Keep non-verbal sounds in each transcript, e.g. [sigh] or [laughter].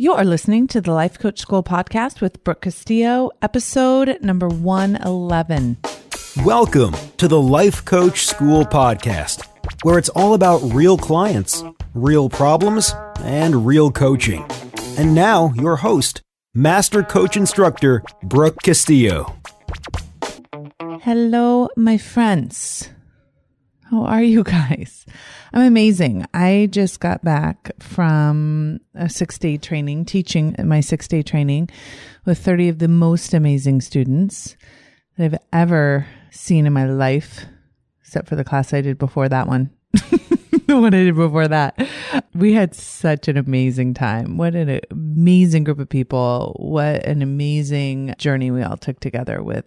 You are listening to the Life Coach School podcast with Brooke Castillo, episode number 111. Welcome to the Life Coach School podcast, where it's all about real clients, real problems, and real coaching. And now, your host, Master Coach Instructor Brooke Castillo. Hello, my friends. How are you [laughs] guys? I'm amazing. I just got back from a six day training, teaching my six day training with 30 of the most amazing students that I've ever seen in my life, except for the class I did before that one. [laughs] what I did before that. We had such an amazing time. What an amazing group of people. What an amazing journey we all took together with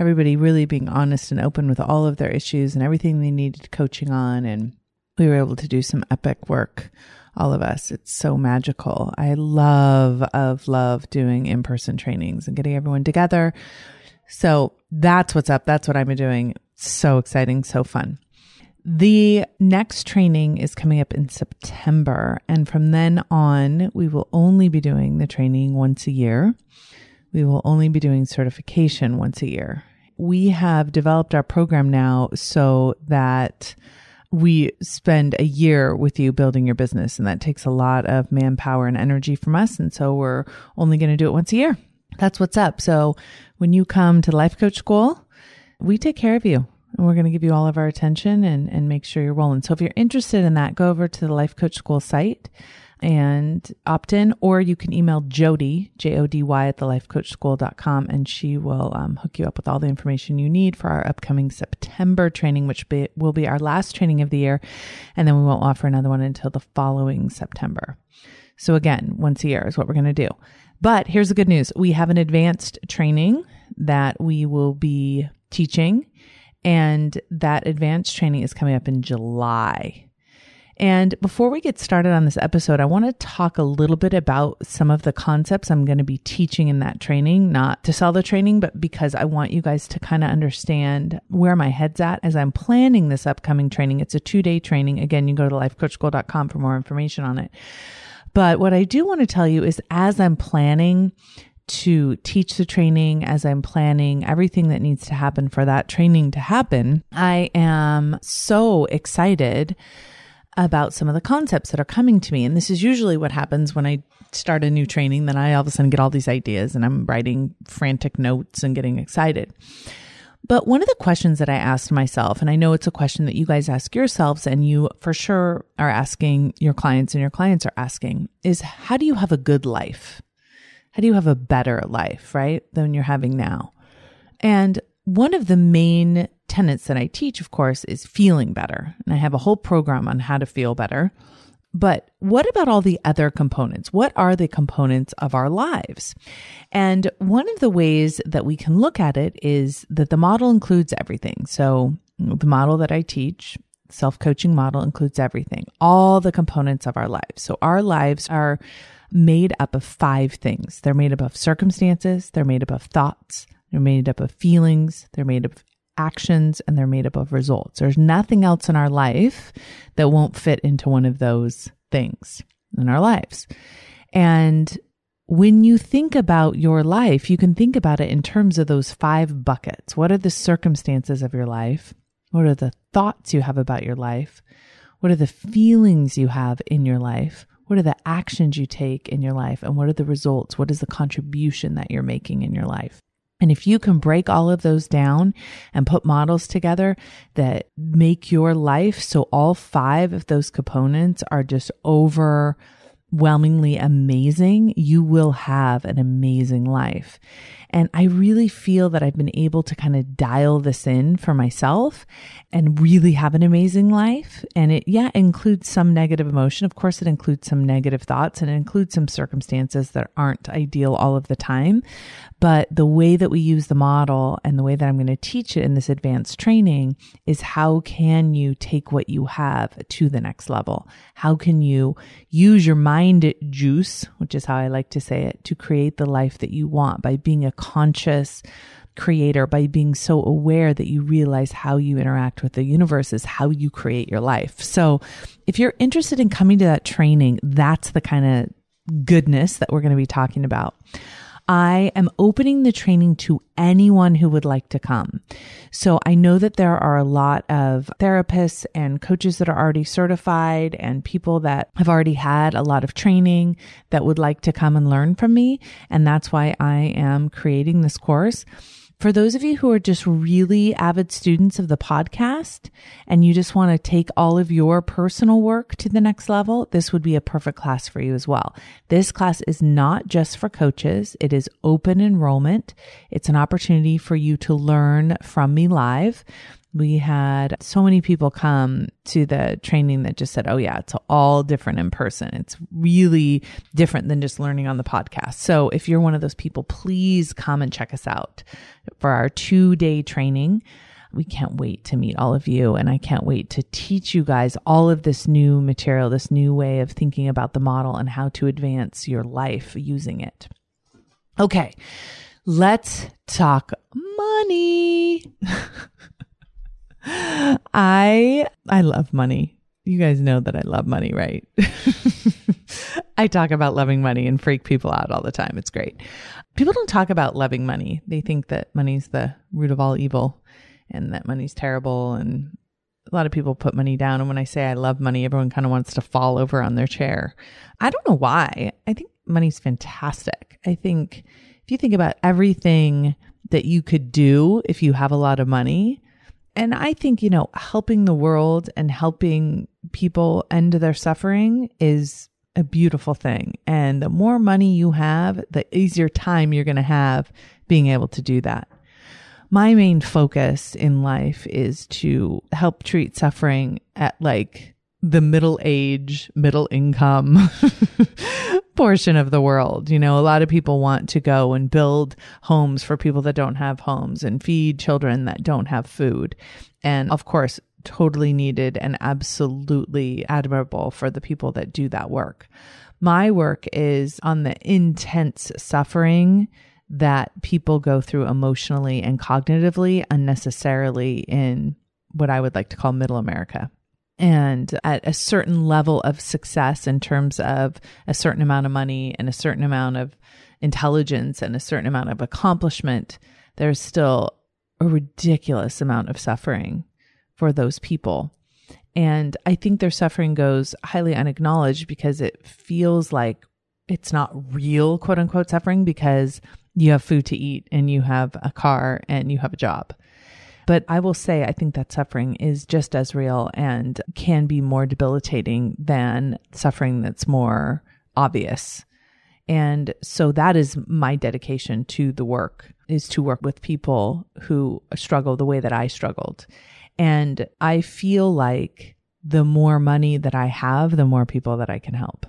everybody really being honest and open with all of their issues and everything they needed coaching on. And we were able to do some epic work, all of us. It's so magical. I love, of love doing in person trainings and getting everyone together. So that's what's up. That's what I'm doing. So exciting, so fun. The next training is coming up in September. And from then on, we will only be doing the training once a year. We will only be doing certification once a year we have developed our program now so that we spend a year with you building your business and that takes a lot of manpower and energy from us and so we're only going to do it once a year. That's what's up. So when you come to life coach school we take care of you and we're going to give you all of our attention and, and make sure you're rolling. So if you're interested in that go over to the life coach school site and opt in, or you can email Jody, J O D Y, at thelifecoachschool.com, and she will um, hook you up with all the information you need for our upcoming September training, which be, will be our last training of the year. And then we won't offer another one until the following September. So, again, once a year is what we're going to do. But here's the good news we have an advanced training that we will be teaching, and that advanced training is coming up in July. And before we get started on this episode, I want to talk a little bit about some of the concepts I'm going to be teaching in that training, not to sell the training, but because I want you guys to kind of understand where my head's at as I'm planning this upcoming training. It's a two day training. Again, you go to lifecoachschool.com for more information on it. But what I do want to tell you is as I'm planning to teach the training, as I'm planning everything that needs to happen for that training to happen, I am so excited about some of the concepts that are coming to me. And this is usually what happens when I start a new training, then I all of a sudden get all these ideas and I'm writing frantic notes and getting excited. But one of the questions that I asked myself, and I know it's a question that you guys ask yourselves and you for sure are asking your clients and your clients are asking is how do you have a good life? How do you have a better life, right? Than you're having now? And one of the main tenets that I teach, of course, is feeling better. And I have a whole program on how to feel better. But what about all the other components? What are the components of our lives? And one of the ways that we can look at it is that the model includes everything. So the model that I teach, self coaching model includes everything, all the components of our lives. So our lives are made up of five things. They're made up of circumstances. They're made up of thoughts. They're made up of feelings. They're made up of actions and they're made up of results. There's nothing else in our life that won't fit into one of those things in our lives. And when you think about your life, you can think about it in terms of those five buckets. What are the circumstances of your life? What are the thoughts you have about your life? What are the feelings you have in your life? What are the actions you take in your life? And what are the results? What is the contribution that you're making in your life? And if you can break all of those down and put models together that make your life so all five of those components are just overwhelmingly amazing, you will have an amazing life. And I really feel that I've been able to kind of dial this in for myself and really have an amazing life. And it, yeah, includes some negative emotion. Of course, it includes some negative thoughts and it includes some circumstances that aren't ideal all of the time. But the way that we use the model and the way that I'm going to teach it in this advanced training is how can you take what you have to the next level? How can you use your mind juice, which is how I like to say it, to create the life that you want by being a conscious creator by being so aware that you realize how you interact with the universe is how you create your life. So if you're interested in coming to that training, that's the kind of goodness that we're going to be talking about. I am opening the training to anyone who would like to come. So I know that there are a lot of therapists and coaches that are already certified and people that have already had a lot of training that would like to come and learn from me. And that's why I am creating this course. For those of you who are just really avid students of the podcast and you just want to take all of your personal work to the next level, this would be a perfect class for you as well. This class is not just for coaches. It is open enrollment. It's an opportunity for you to learn from me live. We had so many people come to the training that just said, Oh, yeah, it's all different in person. It's really different than just learning on the podcast. So if you're one of those people, please come and check us out for our two day training. We can't wait to meet all of you. And I can't wait to teach you guys all of this new material, this new way of thinking about the model and how to advance your life using it. Okay. Let's talk money. [laughs] I I love money. You guys know that I love money, right? [laughs] I talk about loving money and freak people out all the time. It's great. People don't talk about loving money. They think that money's the root of all evil and that money's terrible and a lot of people put money down and when I say I love money, everyone kind of wants to fall over on their chair. I don't know why. I think money's fantastic. I think if you think about everything that you could do if you have a lot of money, and I think, you know, helping the world and helping people end their suffering is a beautiful thing. And the more money you have, the easier time you're going to have being able to do that. My main focus in life is to help treat suffering at like the middle age, middle income [laughs] portion of the world. You know, a lot of people want to go and build homes for people that don't have homes and feed children that don't have food. And of course, totally needed and absolutely admirable for the people that do that work. My work is on the intense suffering that people go through emotionally and cognitively unnecessarily in what I would like to call middle America and at a certain level of success in terms of a certain amount of money and a certain amount of intelligence and a certain amount of accomplishment, there's still a ridiculous amount of suffering for those people. And I think their suffering goes highly unacknowledged because it feels like it's not real, quote unquote, suffering because you have food to eat and you have a car and you have a job. But I will say, I think that suffering is just as real and can be more debilitating than suffering that's more obvious. And so that is my dedication to the work is to work with people who struggle the way that I struggled. And I feel like the more money that I have, the more people that I can help.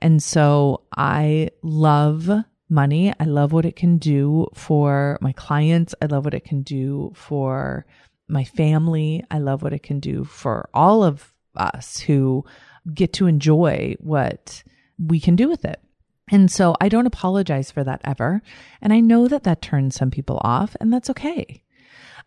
And so I love money. I love what it can do for my clients. I love what it can do for my family. I love what it can do for all of us who get to enjoy what we can do with it. And so I don't apologize for that ever. And I know that that turns some people off, and that's okay.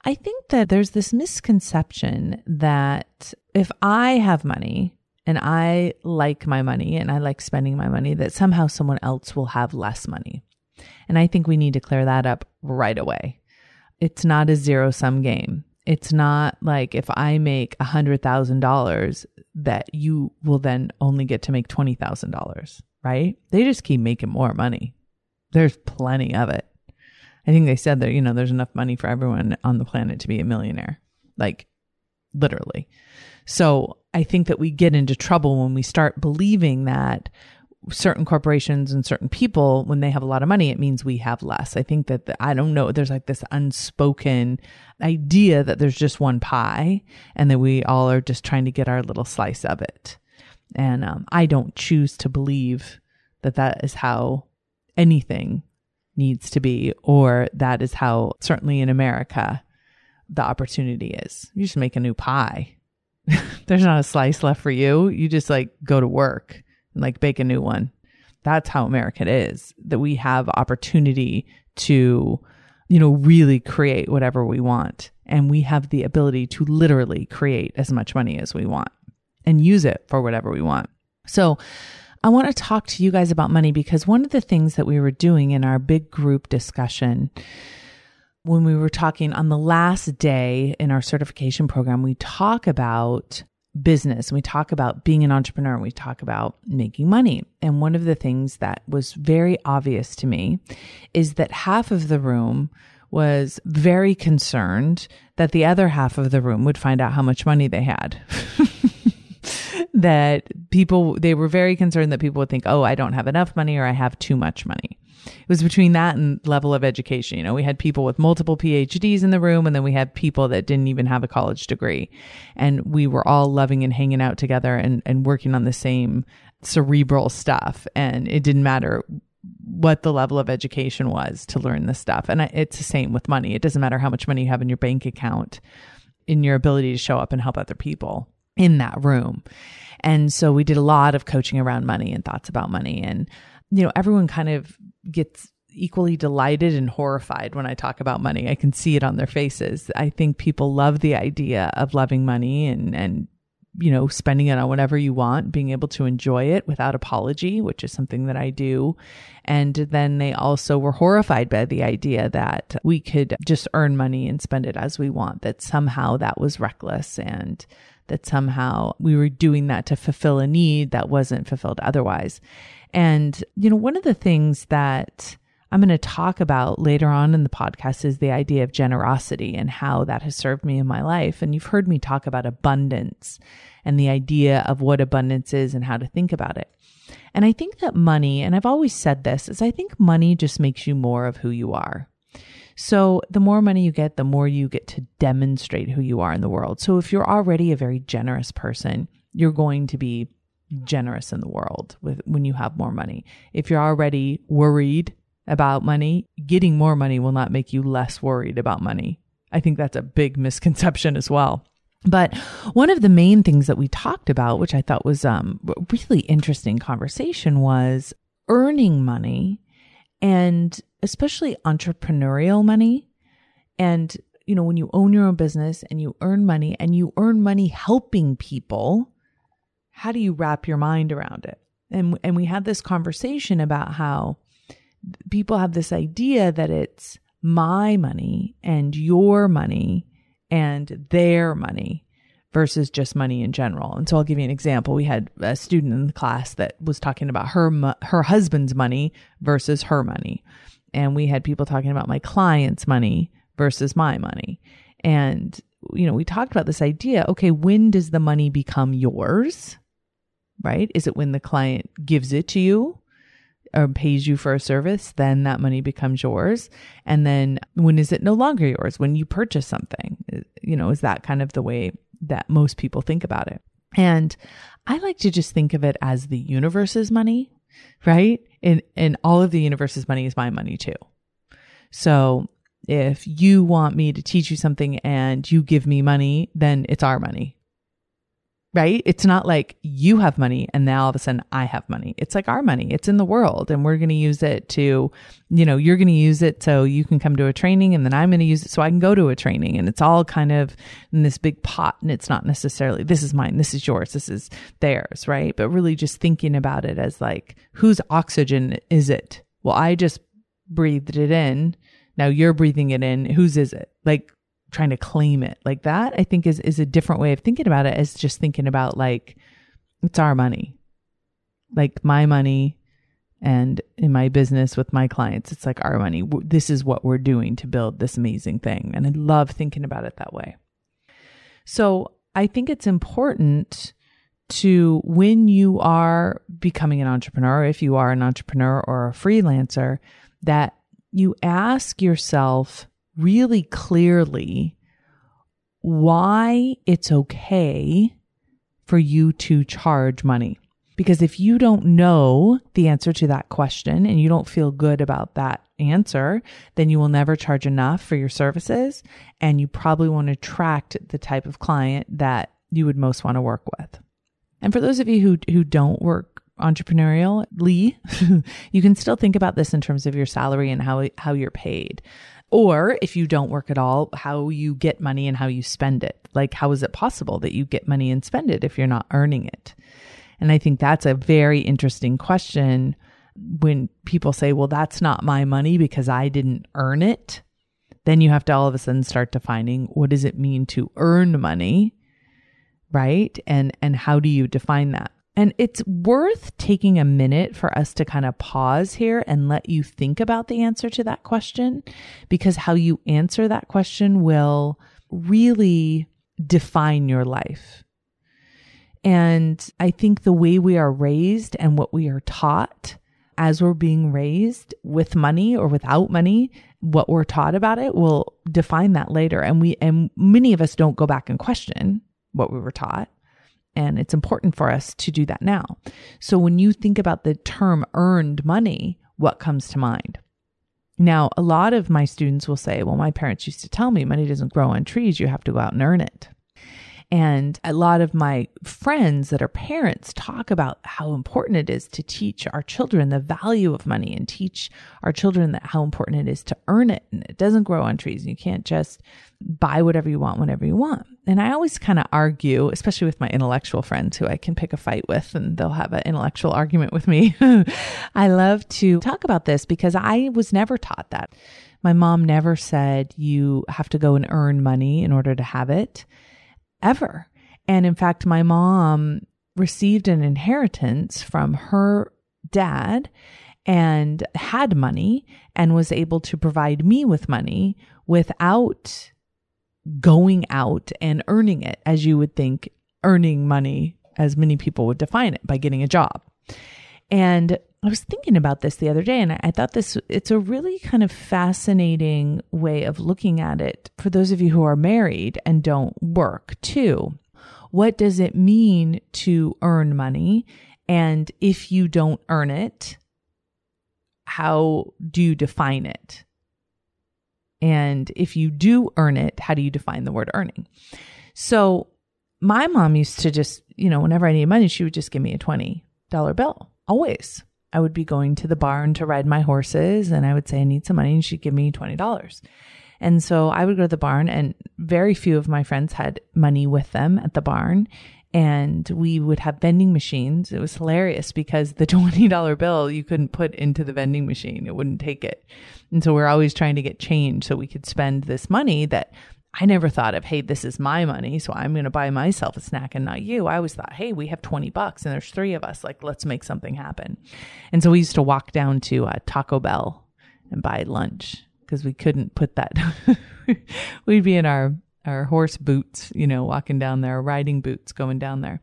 I think that there's this misconception that if I have money, and I like my money and I like spending my money, that somehow someone else will have less money. And I think we need to clear that up right away. It's not a zero sum game. It's not like if I make a $100,000 that you will then only get to make $20,000, right? They just keep making more money. There's plenty of it. I think they said that, you know, there's enough money for everyone on the planet to be a millionaire. Like literally. So I think that we get into trouble when we start believing that certain corporations and certain people, when they have a lot of money, it means we have less. I think that the, I don't know, there's like this unspoken idea that there's just one pie and that we all are just trying to get our little slice of it. And um, I don't choose to believe that that is how anything needs to be, or that is how, certainly in America, the opportunity is. You just make a new pie [laughs] there's not a slice left for you. You just like go to work and like bake a new one. That's how American is that we have opportunity to, you know, really create whatever we want. And we have the ability to literally create as much money as we want and use it for whatever we want. So I want to talk to you guys about money because one of the things that we were doing in our big group discussion when we were talking on the last day in our certification program, we talk about business and we talk about being an entrepreneur and we talk about making money. And one of the things that was very obvious to me is that half of the room was very concerned that the other half of the room would find out how much money they had. [laughs] that people, they were very concerned that people would think, oh, I don't have enough money or I have too much money it was between that and level of education. You know, we had people with multiple PhDs in the room and then we had people that didn't even have a college degree. And we were all loving and hanging out together and, and working on the same cerebral stuff. And it didn't matter what the level of education was to learn this stuff. And it's the same with money. It doesn't matter how much money you have in your bank account, in your ability to show up and help other people in that room. And so we did a lot of coaching around money and thoughts about money. And you know, everyone kind of gets equally delighted and horrified when I talk about money. I can see it on their faces. I think people love the idea of loving money and, and, you know, spending it on whatever you want, being able to enjoy it without apology, which is something that I do. And then they also were horrified by the idea that we could just earn money and spend it as we want, that somehow that was reckless and that somehow we were doing that to fulfill a need that wasn't fulfilled otherwise. And, you know, one of the things that I'm going to talk about later on in the podcast is the idea of generosity and how that has served me in my life. And you've heard me talk about abundance and the idea of what abundance is and how to think about it. And I think that money, and I've always said this, is I think money just makes you more of who you are. So the more money you get, the more you get to demonstrate who you are in the world. So if you're already a very generous person, you're going to be generous in the world with when you have more money. If you're already worried about money, getting more money will not make you less worried about money. I think that's a big misconception as well. But one of the main things that we talked about, which I thought was um really interesting conversation was earning money and especially entrepreneurial money and you know when you own your own business and you earn money and you earn money helping people how do you wrap your mind around it? And and we had this conversation about how people have this idea that it's my money and your money and their money versus just money in general. And so I'll give you an example. We had a student in the class that was talking about her her husband's money versus her money. And we had people talking about my client's money versus my money. And you know, we talked about this idea, okay, when does the money become yours? right? Is it when the client gives it to you or pays you for a service, then that money becomes yours? And then when is it no longer yours? When you purchase something, you know, is that kind of the way that most people think about it? And I like to just think of it as the universe's money, right? And, and all of the universe's money is my money too. So if you want me to teach you something and you give me money, then it's our money, right? It's not like you have money and now all of a sudden I have money. It's like our money. It's in the world and we're going to use it to, you know, you're going to use it so you can come to a training and then I'm going to use it so I can go to a training. And it's all kind of in this big pot and it's not necessarily this is mine, this is yours, this is theirs, right? But really just thinking about it as like, whose oxygen is it? Well, I just breathed it in. Now you're breathing it in. Whose is it? Like, trying to claim it. Like that i think is is a different way of thinking about it as just thinking about like it's our money. Like my money and in my business with my clients it's like our money. This is what we're doing to build this amazing thing. And i love thinking about it that way. So i think it's important to when you are becoming an entrepreneur if you are an entrepreneur or a freelancer that you ask yourself really clearly why it's okay for you to charge money. Because if you don't know the answer to that question and you don't feel good about that answer, then you will never charge enough for your services. And you probably won't attract the type of client that you would most want to work with. And for those of you who, who don't work entrepreneurially, [laughs] you can still think about this in terms of your salary and how, how you're paid. Or if you don't work at all, how you get money and how you spend it. Like, how is it possible that you get money and spend it if you're not earning it? And I think that's a very interesting question when people say, well, that's not my money because I didn't earn it. Then you have to all of a sudden start defining what does it mean to earn money? Right. And, and how do you define that? And it's worth taking a minute for us to kind of pause here and let you think about the answer to that question because how you answer that question will really define your life. And I think the way we are raised and what we are taught as we're being raised with money or without money, what we're taught about it will define that later. And we, and many of us don't go back and question what we were taught. And it's important for us to do that now. So when you think about the term earned money, what comes to mind? Now, a lot of my students will say, well, my parents used to tell me money doesn't grow on trees. You have to go out and earn it. And a lot of my friends that are parents talk about how important it is to teach our children the value of money and teach our children that how important it is to earn it. And it doesn't grow on trees. You can't just buy whatever you want whenever you want. And I always kind of argue, especially with my intellectual friends who I can pick a fight with and they'll have an intellectual argument with me. [laughs] I love to talk about this because I was never taught that. My mom never said you have to go and earn money in order to have it ever. And in fact, my mom received an inheritance from her dad and had money and was able to provide me with money without going out and earning it as you would think earning money as many people would define it by getting a job. And I was thinking about this the other day and I thought this it's a really kind of fascinating way of looking at it for those of you who are married and don't work too. What does it mean to earn money? And if you don't earn it, how do you define it? And if you do earn it, how do you define the word earning? So my mom used to just, you know, whenever I needed money, she would just give me a $20 bill, always. I would be going to the barn to ride my horses and I would say, I need some money. And she'd give me $20. And so I would go to the barn and very few of my friends had money with them at the barn. And we would have vending machines. It was hilarious because the [laughs] $20 bill you couldn't put into the vending machine. It wouldn't take it. And so we're always trying to get change so we could spend this money that I never thought of, hey, this is my money, so I'm going to buy myself a snack and not you. I always thought, hey, we have 20 bucks and there's three of us. Like, let's make something happen. And so we used to walk down to uh, Taco Bell and buy lunch because we couldn't put that. [laughs] We'd be in our our horse boots, you know, walking down there, riding boots going down there.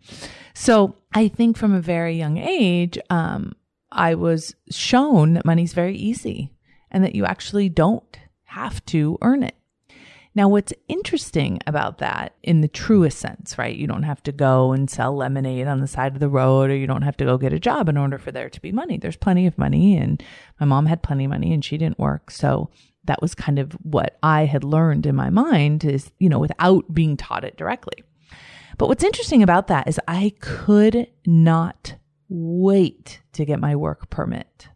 So I think from a very young age, um, I was shown that money's very easy and that you actually don't have to earn it. Now, what's interesting about that in the truest sense, right? You don't have to go and sell lemonade on the side of the road or you don't have to go get a job in order for there to be money. There's plenty of money and my mom had plenty of money and she didn't work. So that was kind of what I had learned in my mind is, you know, without being taught it directly. But what's interesting about that is I could not wait to get my work permit.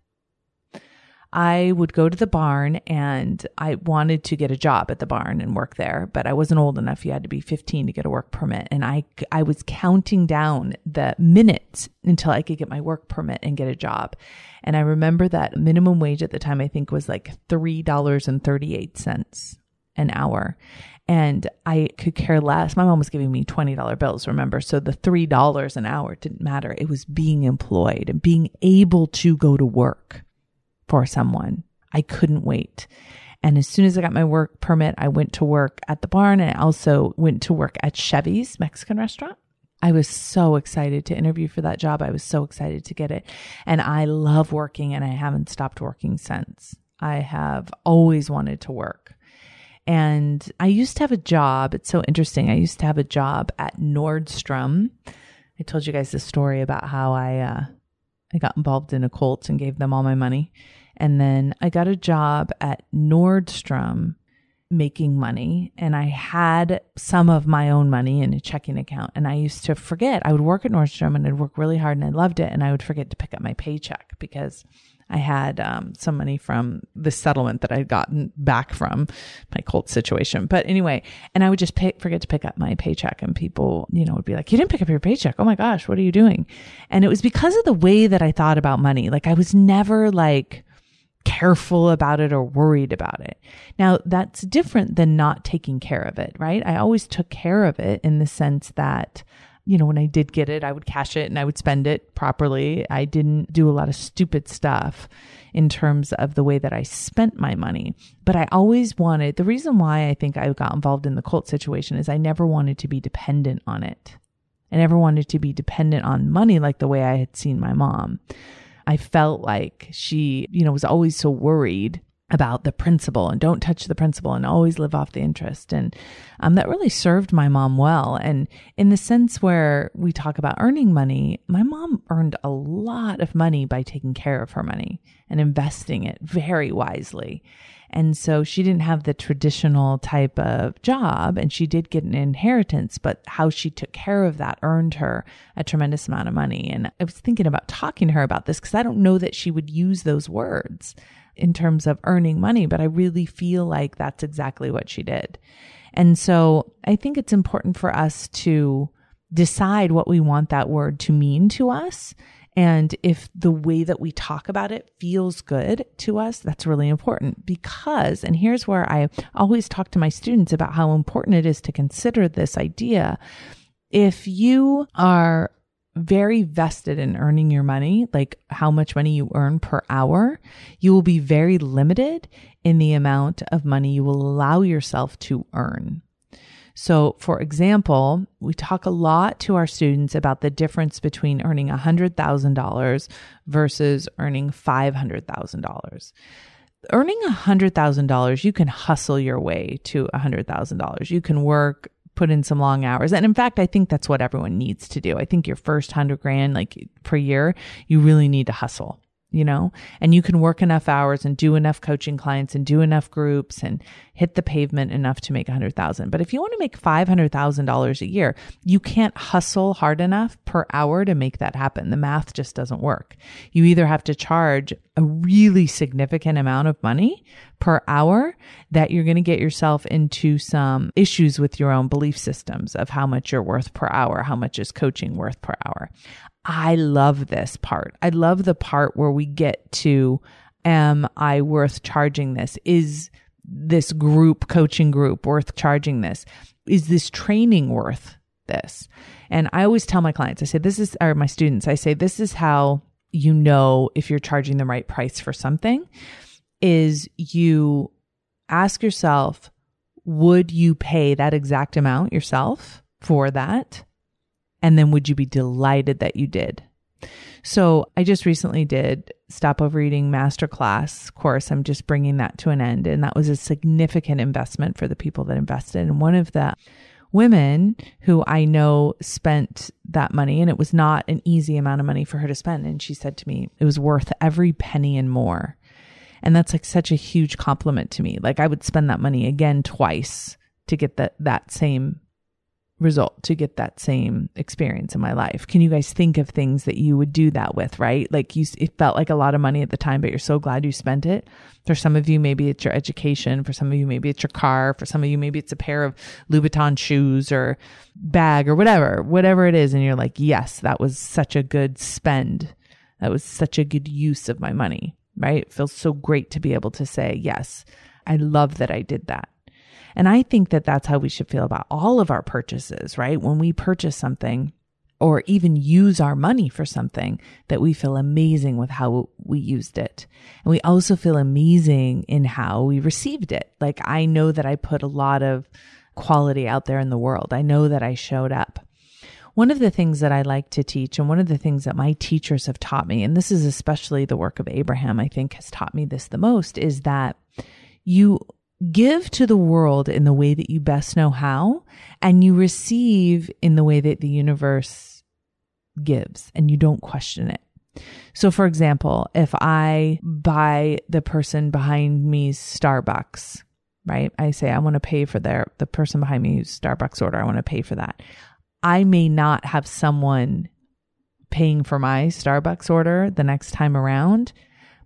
I would go to the barn and I wanted to get a job at the barn and work there, but I wasn't old enough. You had to be 15 to get a work permit. And I, I was counting down the minutes until I could get my work permit and get a job. And I remember that minimum wage at the time, I think was like $3.38 an hour. And I could care less. My mom was giving me $20 bills, remember? So the $3 an hour didn't matter. It was being employed and being able to go to work for someone. I couldn't wait. And as soon as I got my work permit, I went to work at the barn and I also went to work at Chevy's Mexican restaurant. I was so excited to interview for that job. I was so excited to get it. And I love working and I haven't stopped working since. I have always wanted to work. And I used to have a job. It's so interesting. I used to have a job at Nordstrom. I told you guys the story about how I uh, I got involved in a cult and gave them all my money. And then I got a job at Nordstrom making money and I had some of my own money in a checking account and I used to forget I would work at Nordstrom and I'd work really hard and I loved it and I would forget to pick up my paycheck because I had um, some money from the settlement that I'd gotten back from my cult situation. But anyway, and I would just pay, forget to pick up my paycheck, and people, you know, would be like, "You didn't pick up your paycheck? Oh my gosh, what are you doing?" And it was because of the way that I thought about money. Like I was never like careful about it or worried about it. Now, that's different than not taking care of it, right? I always took care of it in the sense that you know, when I did get it, I would cash it and I would spend it properly. I didn't do a lot of stupid stuff in terms of the way that I spent my money. But I always wanted, the reason why I think I got involved in the cult situation is I never wanted to be dependent on it. I never wanted to be dependent on money like the way I had seen my mom. I felt like she, you know, was always so worried about the principal and don't touch the principal and always live off the interest. And um, that really served my mom well. And in the sense where we talk about earning money, my mom earned a lot of money by taking care of her money and investing it very wisely. And so she didn't have the traditional type of job and she did get an inheritance, but how she took care of that earned her a tremendous amount of money. And I was thinking about talking to her about this because I don't know that she would use those words in terms of earning money, but I really feel like that's exactly what she did. And so I think it's important for us to decide what we want that word to mean to us. And if the way that we talk about it feels good to us, that's really important because, and here's where I always talk to my students about how important it is to consider this idea. If you are very vested in earning your money, like how much money you earn per hour, you will be very limited in the amount of money you will allow yourself to earn. So, for example, we talk a lot to our students about the difference between earning $100,000 versus earning $500,000. Earning $100,000, you can hustle your way to $100,000. You can work put in some long hours. And in fact, I think that's what everyone needs to do. I think your first hundred grand, like per year, you really need to hustle you know, and you can work enough hours and do enough coaching clients and do enough groups and hit the pavement enough to make a hundred thousand. But if you want to make five hundred thousand dollars a year, you can't hustle hard enough per hour to make that happen. The math just doesn't work. You either have to charge a really significant amount of money per hour that you're going to get yourself into some issues with your own belief systems of how much you're worth per hour, how much is coaching worth per hour. I love this part. I love the part where we get to, am I worth charging this? Is this group, coaching group, worth charging this? Is this training worth this? And I always tell my clients, I say, this is, or my students, I say, this is how you know if you're charging the right price for something is you ask yourself, would you pay that exact amount yourself for that? And then would you be delighted that you did? So I just recently did Stop Overeating Masterclass course. I'm just bringing that to an end. And that was a significant investment for the people that invested. And one of the women who I know spent that money, and it was not an easy amount of money for her to spend. And she said to me, it was worth every penny and more. And that's like such a huge compliment to me. Like I would spend that money again twice to get that, that same result to get that same experience in my life. Can you guys think of things that you would do that with, right? Like you, it felt like a lot of money at the time, but you're so glad you spent it. For some of you, maybe it's your education. For some of you, maybe it's your car. For some of you, maybe it's a pair of Louboutin shoes or bag or whatever, whatever it is. And you're like, yes, that was such a good spend. That was such a good use of my money, right? It feels so great to be able to say, yes, I love that I did that. And I think that that's how we should feel about all of our purchases, right? When we purchase something or even use our money for something that we feel amazing with how we used it. And we also feel amazing in how we received it. Like I know that I put a lot of quality out there in the world. I know that I showed up. One of the things that I like to teach, and one of the things that my teachers have taught me, and this is especially the work of Abraham, I think has taught me this the most, is that you give to the world in the way that you best know how, and you receive in the way that the universe gives, and you don't question it. So, for example, if I buy the person behind me's Starbucks, right? I say I want to pay for their the person behind me's Starbucks order. I want to pay for that. I may not have someone paying for my Starbucks order the next time around,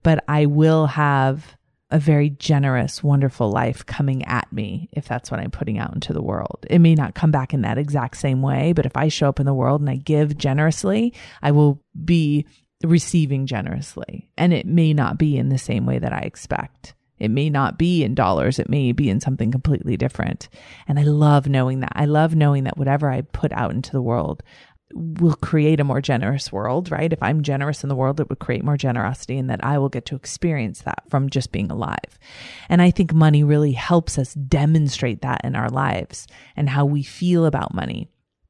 but I will have a very generous, wonderful life coming at me if that's what I'm putting out into the world. It may not come back in that exact same way, but if I show up in the world and I give generously, I will be receiving generously. And it may not be in the same way that I expect. It may not be in dollars. It may be in something completely different. And I love knowing that. I love knowing that whatever I put out into the world will create a more generous world, right? If I'm generous in the world, it would create more generosity and that I will get to experience that from just being alive. And I think money really helps us demonstrate that in our lives and how we feel about money,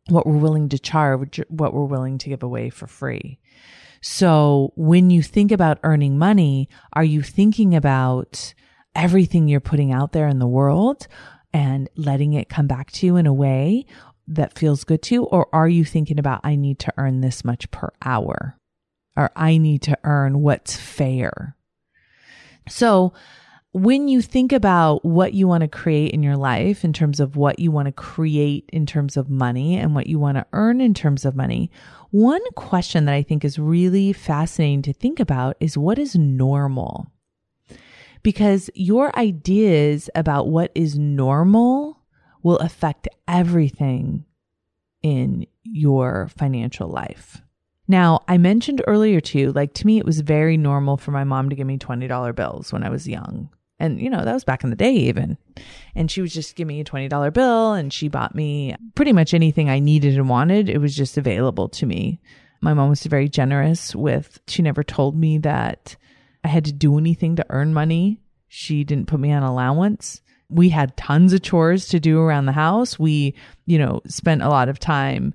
what we're willing to charge, what we're willing to give away for free. So when you think about earning money, are you thinking about everything you're putting out there in the world and letting it come back to you in a way that feels good to you? Or are you thinking about, I need to earn this much per hour or I need to earn what's fair? So when you think about what you want to create in your life in terms of what you want to create in terms of money and what you want to earn in terms of money, one question that I think is really fascinating to think about is what is normal? Because your ideas about what is normal will affect everything in your financial life. Now, I mentioned earlier to you, like to me, it was very normal for my mom to give me $20 bills when I was young. And, you know, that was back in the day even. And she would just give me a $20 bill and she bought me pretty much anything I needed and wanted. It was just available to me. My mom was very generous with, she never told me that I had to do anything to earn money. She didn't put me on allowance. We had tons of chores to do around the house. We, you know, spent a lot of time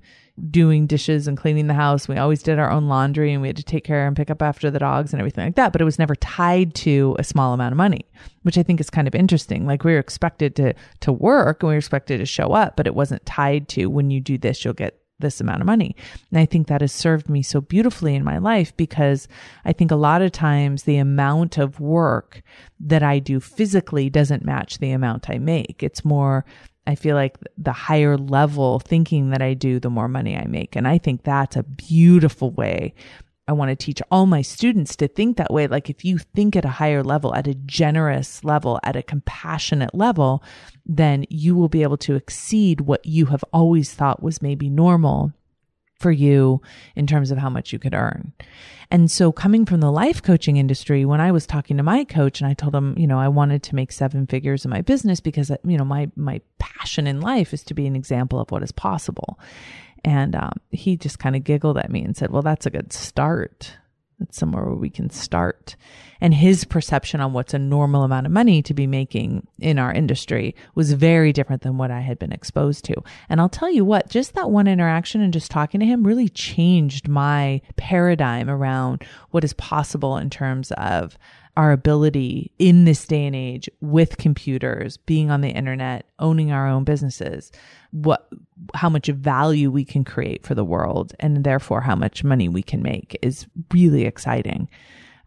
doing dishes and cleaning the house. We always did our own laundry and we had to take care and pick up after the dogs and everything like that. But it was never tied to a small amount of money, which I think is kind of interesting. Like we were expected to, to work and we were expected to show up, but it wasn't tied to when you do this, you'll get this amount of money. And I think that has served me so beautifully in my life because I think a lot of times the amount of work that I do physically doesn't match the amount I make. It's more I feel like the higher level thinking that I do, the more money I make. And I think that's a beautiful way. I want to teach all my students to think that way. Like if you think at a higher level, at a generous level, at a compassionate level, then you will be able to exceed what you have always thought was maybe normal for you in terms of how much you could earn. And so coming from the life coaching industry, when I was talking to my coach and I told him, you know, I wanted to make seven figures in my business because, you know, my, my passion in life is to be an example of what is possible. And um, he just kind of giggled at me and said, well, that's a good start. That's somewhere where we can start. And his perception on what's a normal amount of money to be making in our industry was very different than what I had been exposed to. And I'll tell you what, just that one interaction and just talking to him really changed my paradigm around what is possible in terms of our ability in this day and age with computers, being on the internet, owning our own businesses, what, how much value we can create for the world and therefore how much money we can make is really exciting.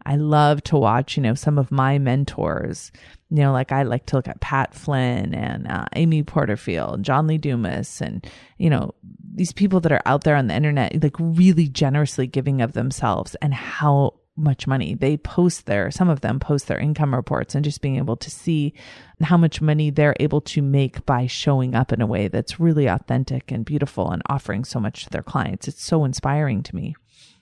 I love to watch, you know, some of my mentors, you know, like I like to look at Pat Flynn and uh, Amy Porterfield, John Lee Dumas, and, you know, these people that are out there on the internet, like really generously giving of themselves and how much money. They post their, some of them post their income reports and just being able to see how much money they're able to make by showing up in a way that's really authentic and beautiful and offering so much to their clients. It's so inspiring to me.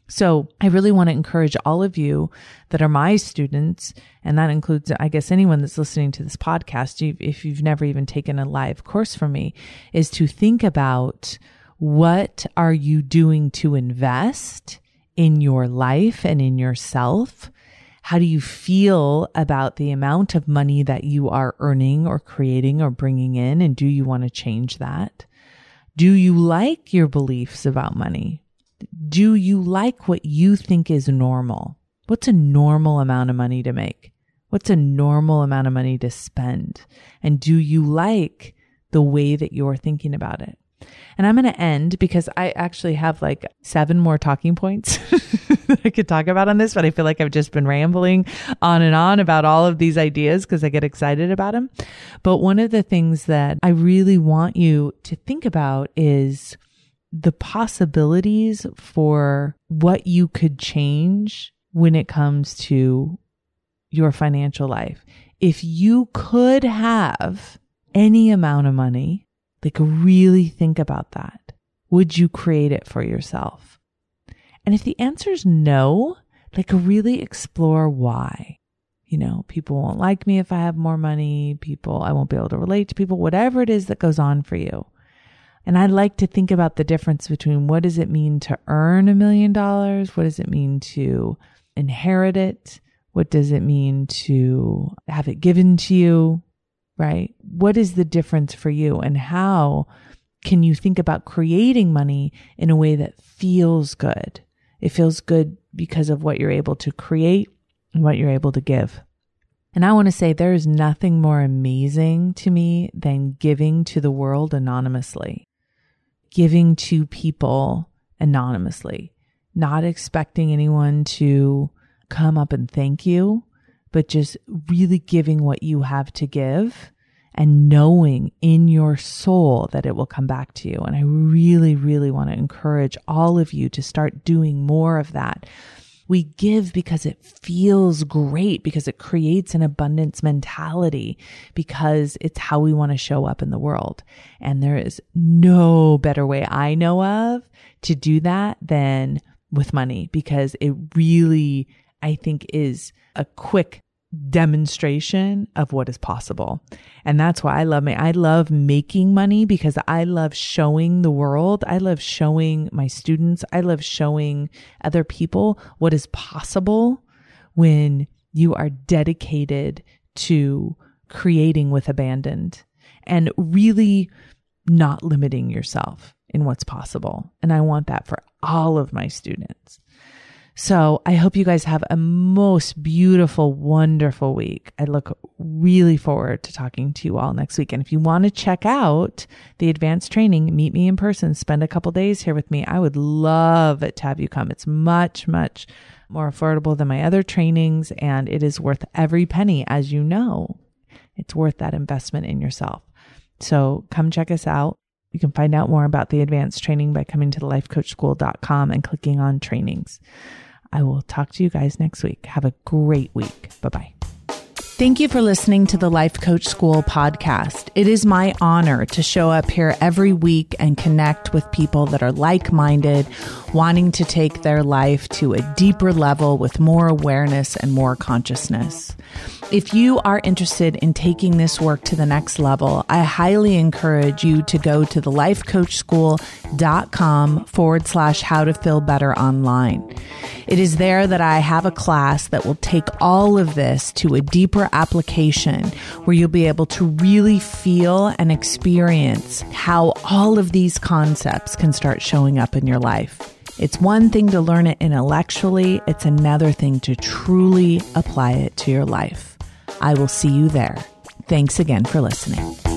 So I really want to encourage all of you that are my students, and that includes, I guess, anyone that's listening to this podcast, if you've never even taken a live course from me, is to think about what are you doing to invest in your life and in yourself? How do you feel about the amount of money that you are earning or creating or bringing in? And do you want to change that? Do you like your beliefs about money? Do you like what you think is normal? What's a normal amount of money to make? What's a normal amount of money to spend? And do you like the way that you're thinking about it? And I'm going to end because I actually have like seven more talking points [laughs] that I could talk about on this, but I feel like I've just been rambling on and on about all of these ideas because I get excited about them. But one of the things that I really want you to think about is the possibilities for what you could change when it comes to your financial life. If you could have any amount of money, like really think about that. Would you create it for yourself? And if the answer is no, like really explore why. You know, people won't like me if I have more money. People, I won't be able to relate to people, whatever it is that goes on for you. And I like to think about the difference between what does it mean to earn a million dollars? What does it mean to inherit it? What does it mean to have it given to you? Right? What is the difference for you and how can you think about creating money in a way that feels good? It feels good because of what you're able to create and what you're able to give. And I want to say there is nothing more amazing to me than giving to the world anonymously, giving to people anonymously, not expecting anyone to come up and thank you, but just really giving what you have to give and knowing in your soul that it will come back to you. And I really, really want to encourage all of you to start doing more of that. We give because it feels great, because it creates an abundance mentality, because it's how we want to show up in the world. And there is no better way I know of to do that than with money because it really, I think, is a quick demonstration of what is possible. And that's why I love me. I love making money because I love showing the world. I love showing my students. I love showing other people what is possible when you are dedicated to creating with abandoned and really not limiting yourself in what's possible. And I want that for all of my students. So I hope you guys have a most beautiful, wonderful week. I look really forward to talking to you all next week. And if you want to check out the advanced training, meet me in person, spend a couple days here with me. I would love it to have you come. It's much, much more affordable than my other trainings and it is worth every penny. As you know, it's worth that investment in yourself. So come check us out. You can find out more about the advanced training by coming to lifecoachschool.com and clicking on trainings. I will talk to you guys next week. Have a great week. Bye bye. Thank you for listening to the Life Coach School podcast. It is my honor to show up here every week and connect with people that are like minded, wanting to take their life to a deeper level with more awareness and more consciousness. If you are interested in taking this work to the next level, I highly encourage you to go to the lifecoachschool.com forward slash how to feel better online. It is there that I have a class that will take all of this to a deeper application where you'll be able to really feel and experience how all of these concepts can start showing up in your life. It's one thing to learn it intellectually, it's another thing to truly apply it to your life. I will see you there. Thanks again for listening.